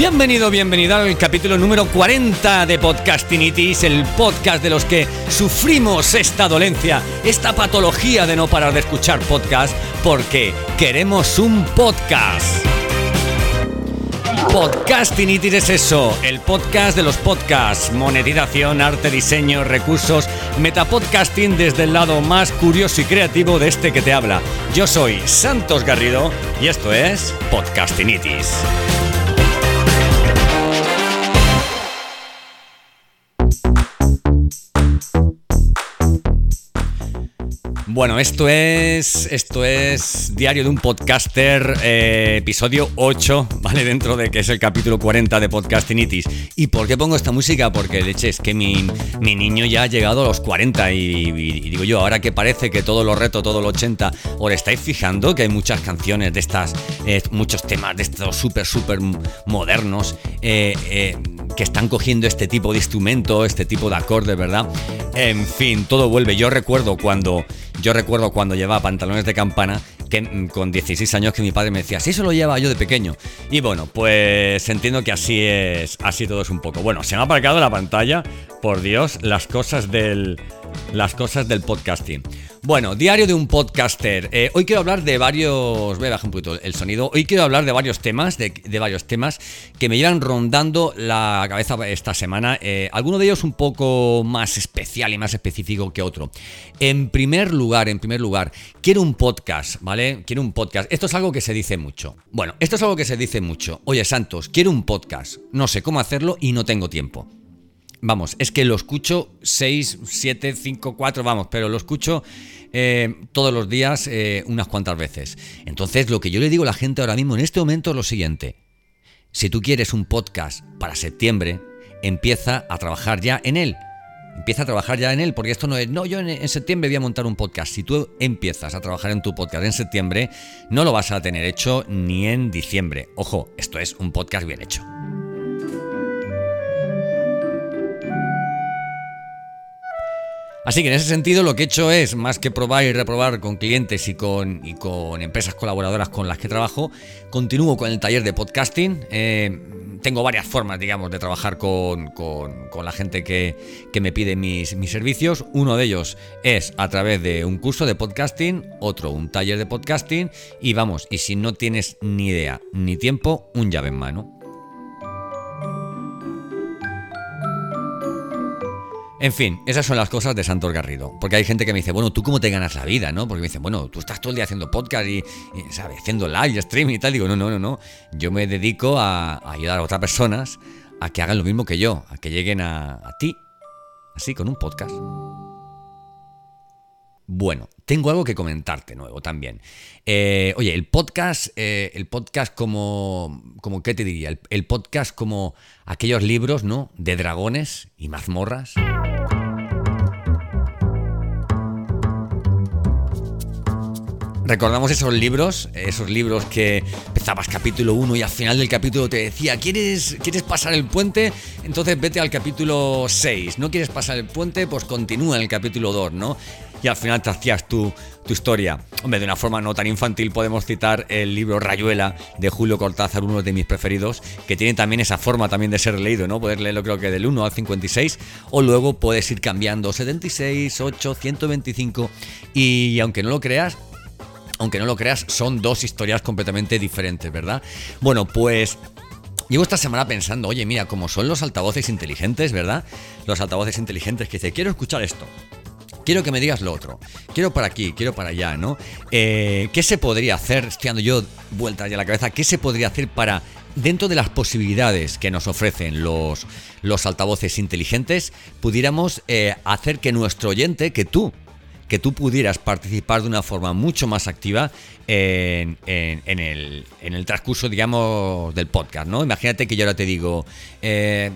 Bienvenido, bienvenida al capítulo número 40 de Podcastinitis, el podcast de los que sufrimos esta dolencia, esta patología de no parar de escuchar podcast porque queremos un podcast. Podcastinitis es eso, el podcast de los podcasts, monetización, arte, diseño, recursos, metapodcasting desde el lado más curioso y creativo de este que te habla. Yo soy Santos Garrido y esto es Podcastinitis. Bueno, esto es, esto es Diario de un Podcaster, eh, episodio 8, ¿vale? Dentro de que es el capítulo 40 de Podcastinitis. ¿Y por qué pongo esta música? Porque, leche, es que mi, niño ya ha llegado a los 40 y, digo yo, ahora que parece que todo lo reto, todo lo 80, ¿os estáis fijando que hay muchas canciones de estas, eh, muchos temas de estos súper, súper modernos eh, que están cogiendo este tipo de instrumento, este tipo de acorde, ¿verdad? En fin, todo vuelve. Yo recuerdo cuando yo recuerdo cuando llevaba pantalones de campana, que mm, con 16 años que mi padre me decía, sí, eso lo llevaba yo de pequeño. Y bueno, pues entiendo que así es, así todo es un poco. Bueno, se me ha aparcado la pantalla, por Dios, las cosas del, las cosas del podcasting. Bueno, diario de un podcaster. Eh, hoy quiero hablar de varios. Voy a bajar un poquito el sonido. Hoy quiero hablar de varios temas, de, varios temas que me llevan rondando la cabeza esta semana. Eh, alguno de ellos un poco más especial y más específico que otro. En primer lugar, en primer lugar, quiero un podcast, ¿vale? Quiero un podcast. Esto es algo que se dice mucho. Bueno, esto es algo que se dice mucho. Oye, Santos, quiero un podcast. No sé cómo hacerlo y no tengo tiempo. Vamos, es que lo escucho 6, 7, 5, 4, vamos, pero lo escucho eh, todos los días eh, unas cuantas veces. Entonces, lo que yo le digo a la gente ahora mismo en este momento es lo siguiente. Si tú quieres un podcast para septiembre, empieza a trabajar ya en él. Empieza a trabajar ya en él, porque esto no es, no, yo en, septiembre voy a montar un podcast. Si tú empiezas a trabajar en tu podcast en septiembre, no lo vas a tener hecho ni en diciembre. Ojo, esto es un podcast bien hecho. Así que en ese sentido lo que he hecho es, más que probar y reprobar con clientes y con, empresas colaboradoras con las que trabajo, continúo con el taller de podcasting. Eh, tengo varias formas, digamos, de trabajar con, la gente que, me pide mis, mis, servicios. Uno de ellos es a través de un curso de podcasting, otro un taller de podcasting y vamos, y si no tienes ni idea ni tiempo, un llave en mano. En fin, esas son las cosas de Santos Garrido. Porque hay gente que me dice, bueno, ¿tú cómo te ganas la vida? ¿no? Porque me dicen, bueno, tú estás todo el día haciendo podcast y, ¿sabes? Haciendo live, streaming y tal. Digo, no, no, no, no. Yo me dedico a, ayudar a otras personas a que hagan lo mismo que yo, a que lleguen a, a ti, así, con un podcast. Bueno, tengo algo que comentarte nuevo también. Eh, oye, el podcast, eh, el podcast como, como, ¿qué te diría? el podcast como aquellos libros, ¿no? De dragones y mazmorras. Recordamos esos libros, esos libros que empezabas capítulo 1 y al final del capítulo te decía, ¿quieres, ¿quieres pasar el puente? Entonces vete al capítulo 6. ¿No quieres pasar el puente? Pues continúa en el capítulo 2, ¿no? Y al final te tu, tu historia. Hombre, de una forma no tan infantil podemos citar el libro Rayuela de Julio Cortázar, uno de mis preferidos, que tiene también esa forma también de ser leído, ¿no? Poder leerlo creo que del 1 al 56, o luego puedes ir cambiando 76, 8, 125, y aunque no lo creas, aunque no lo creas, son dos historias completamente diferentes, ¿verdad? Bueno, pues Llevo esta semana pensando, oye, mira, como son los altavoces inteligentes, ¿verdad? Los altavoces inteligentes que dice, quiero escuchar esto. Quiero que me digas lo otro. Quiero para aquí, quiero para allá, ¿no? Eh, ¿Qué se podría hacer? Estoy dando yo vueltas ya la cabeza. ¿Qué se podría hacer para, dentro de las posibilidades que nos ofrecen los, los altavoces inteligentes, pudiéramos eh, hacer que nuestro oyente, que tú, que tú pudieras participar de una forma mucho más activa en, el, transcurso, digamos, del podcast, ¿no? Imagínate que yo ahora te digo, eh,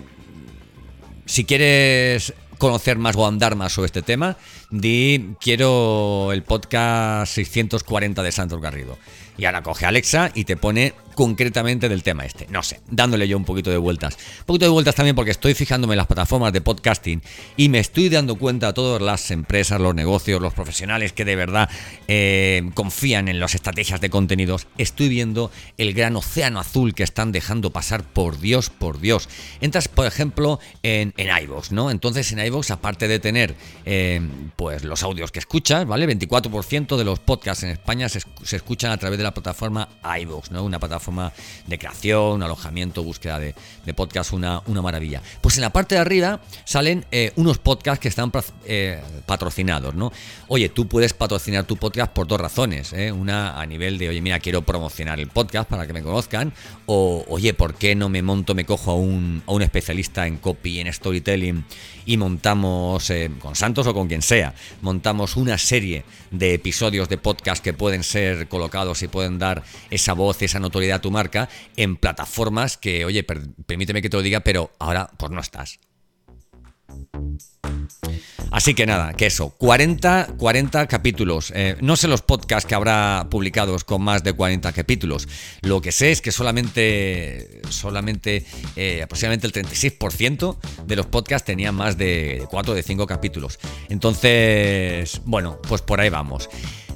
si quieres conocer más o andar más sobre este tema, di quiero el podcast 640 de Santos Garrido. Y ahora coge Alexa y te pone concretamente del tema este. No sé, dándole yo un poquito de vueltas. Un poquito de vueltas también porque estoy fijándome en las plataformas de podcasting y me estoy dando cuenta a todas las empresas, los negocios, los profesionales que de verdad eh, confían en las estrategias de contenidos. Estoy viendo el gran océano azul que están dejando pasar, por Dios, por Dios. Entras, por ejemplo, en, en iVoox, ¿no? Entonces en iVoox, aparte de tener eh, pues los audios que escuchas, ¿vale? 24% de los podcasts en España se, se escuchan a través de la plataforma iVoox, ¿no? Una plataforma de creación, alojamiento, búsqueda de, de podcast, una, una maravilla. Pues en la parte de arriba salen eh, unos podcasts que están eh, patrocinados, ¿no? Oye, tú puedes patrocinar tu podcast por dos razones, ¿eh? Una a nivel de, oye, mira, quiero promocionar el podcast para que me conozcan, o, oye, ¿por qué no me monto, me cojo a un, a un especialista en copy, en storytelling y montamos, con Santos o con quien sea, montamos una serie de episodios de podcast que pueden ser colocados y pueden dar esa voz, esa notoriedad a tu marca en plataformas que, oye, per permíteme que te lo diga, pero ahora pues no estás. Así que nada, que eso, 40, 40 capítulos. Eh, no sé los podcasts que habrá publicados con más de 40 capítulos. Lo que sé es que solamente, solamente eh, aproximadamente el 36% de los podcasts tenían más de 4 o de 5 capítulos. Entonces, bueno, pues por ahí vamos.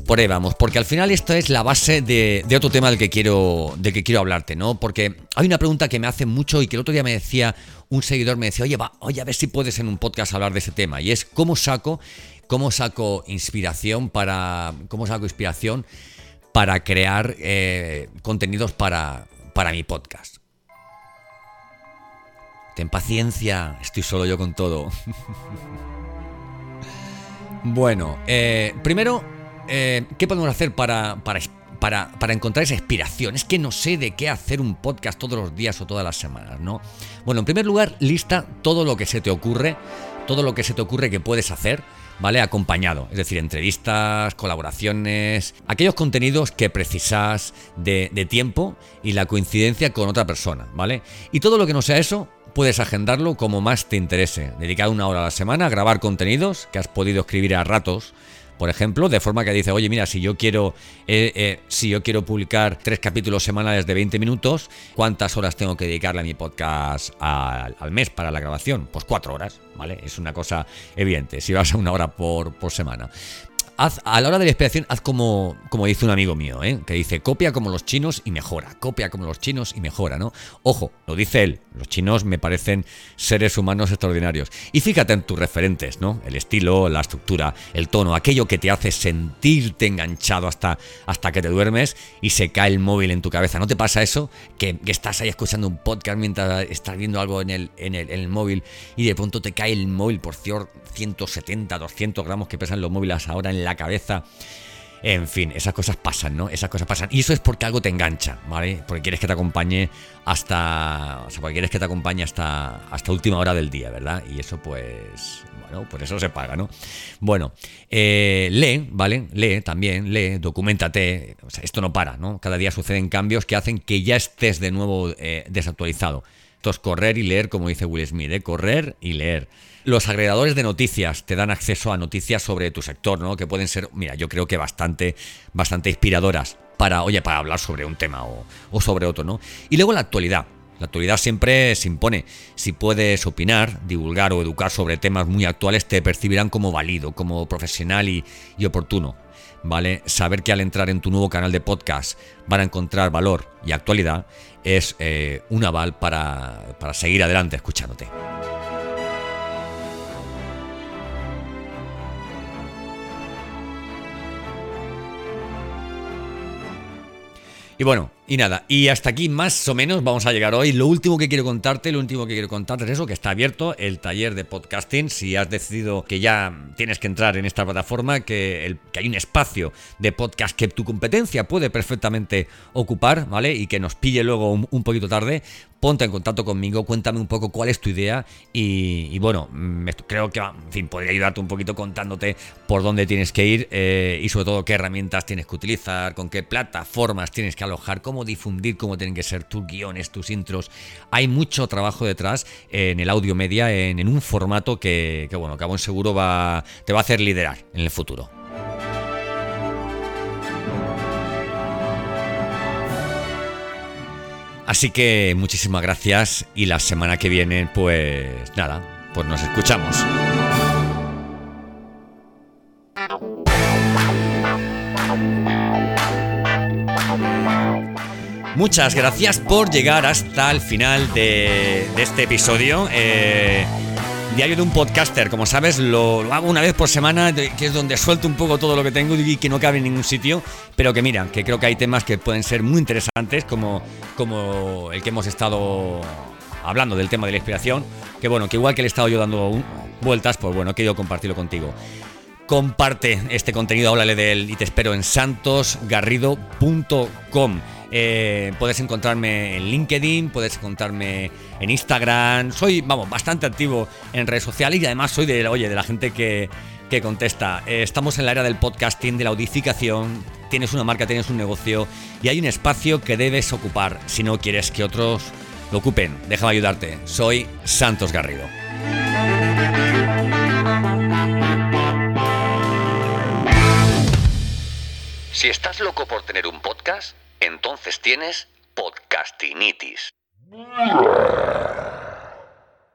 Por ahí vamos, porque al final esto es la base de, de, otro tema del que, quiero, del que quiero hablarte, ¿no? Porque hay una pregunta que me hace mucho y que el otro día me decía un seguidor, me decía, oye, va, oye, a ver si puedes en un podcast hablar de ese tema. Y es cómo saco, cómo saco inspiración para. cómo saco inspiración para crear eh, contenidos para, para mi podcast. Ten paciencia, estoy solo yo con todo. bueno, eh, primero eh, ¿qué podemos hacer para, para, para, para, encontrar esa inspiración? Es que no sé de qué hacer un podcast todos los días o todas las semanas, ¿no? Bueno, en primer lugar, lista todo lo que se te ocurre, todo lo que se te ocurre que puedes hacer, ¿vale? Acompañado, es decir, entrevistas, colaboraciones, aquellos contenidos que precisas de, de tiempo y la coincidencia con otra persona, ¿vale? Y todo lo que no sea eso, puedes agendarlo como más te interese. Dedicar una hora a la semana a grabar contenidos que has podido escribir a ratos por ejemplo, de forma que dice, oye, mira, si yo quiero, eh, eh, si yo quiero publicar tres capítulos semanales de 20 minutos, ¿cuántas horas tengo que dedicarle a mi podcast al, mes para la grabación? Pues cuatro horas, ¿vale? Es una cosa evidente, si vas a una hora por semana haz, a la hora de la inspiración, haz como, como dice un amigo mío, ¿eh? que dice, copia como los chinos y mejora, copia como los chinos y mejora, ¿no? Ojo, lo dice él, los chinos me parecen seres humanos extraordinarios. Y fíjate en tus referentes, ¿no? El estilo, la estructura, el tono, aquello que te hace sentirte enganchado hasta, hasta que te duermes y se cae el móvil en tu cabeza. ¿No te pasa eso? Que, estás ahí escuchando un podcast mientras estás viendo algo en el, en el, móvil y de pronto te cae el móvil por 170, 200 gramos que pesan los móviles ahora en la cabeza. En fin, esas cosas pasan, ¿no? Esas cosas pasan. Y eso es porque algo te engancha, ¿vale? Porque quieres que te acompañe hasta. O sea, porque quieres que te acompañe hasta, hasta última hora del día, ¿verdad? Y eso, pues. Bueno, por eso se paga, ¿no? Bueno, eh, lee, ¿vale? Lee también, lee, documentate. O sea, esto no para, ¿no? Cada día suceden cambios que hacen que ya estés de nuevo eh, desactualizado. Entonces, correr y leer, como dice Will Smith, ¿eh? correr y leer. Los agregadores de noticias te dan acceso a noticias sobre tu sector, ¿no? Que pueden ser, mira, yo creo que bastante, bastante inspiradoras para, oye, para hablar sobre un tema o, o sobre otro, ¿no? Y luego la actualidad. La actualidad siempre se impone. Si puedes opinar, divulgar o educar sobre temas muy actuales, te percibirán como válido, como profesional y, oportuno. ¿Vale? Saber que al entrar en tu nuevo canal de podcast van a encontrar valor y actualidad es eh, un aval para, para seguir adelante escuchándote. Y bueno, y nada, y hasta aquí más o menos vamos a llegar hoy. Lo último que quiero contarte, lo último que quiero contarte es eso, que está abierto el taller de podcasting. Si has decidido que ya tienes que entrar en esta plataforma, que, el, que hay un espacio de podcast que tu competencia puede perfectamente ocupar, ¿vale? Y que nos pille luego un, poquito tarde, ponte en contacto conmigo, cuéntame un poco cuál es tu idea y, bueno, me, creo que, en fin, podría ayudarte un poquito contándote por dónde tienes que ir eh, y sobre todo qué herramientas tienes que utilizar, con qué plataformas tienes que alojar, cómo difundir, cómo tienen que ser tus guiones, tus intros. Hay mucho trabajo detrás en el audio media, en, un formato que, que bueno, que a buen seguro va, te va a hacer liderar en el futuro. Así que muchísimas gracias y la semana que viene, pues nada, pues nos escuchamos. Muchas gracias por llegar hasta el final de, este episodio. Eh, Diario de un podcaster, como sabes, lo, hago una vez por semana, que es donde suelto un poco todo lo que tengo y que no cabe en ningún sitio, pero que mira, que creo que hay temas que pueden ser muy interesantes, como, como el que hemos estado hablando del tema de la inspiración, que bueno, que igual que le he estado yo dando vueltas, pues bueno, he querido compartirlo contigo. Comparte este contenido, háblale de él y te espero en santosgarrido.com. Eh, puedes encontrarme en LinkedIn, puedes encontrarme en Instagram. Soy, vamos, bastante activo en redes sociales y además soy de, oye, de la gente que, contesta. Eh, estamos en la era del podcasting, de la audificación. Tienes una marca, tienes un negocio y hay un espacio que debes ocupar si no quieres que otros lo ocupen. Déjame ayudarte. Soy Santos Garrido. Si estás loco por tener un podcast, entonces tienes podcastinitis.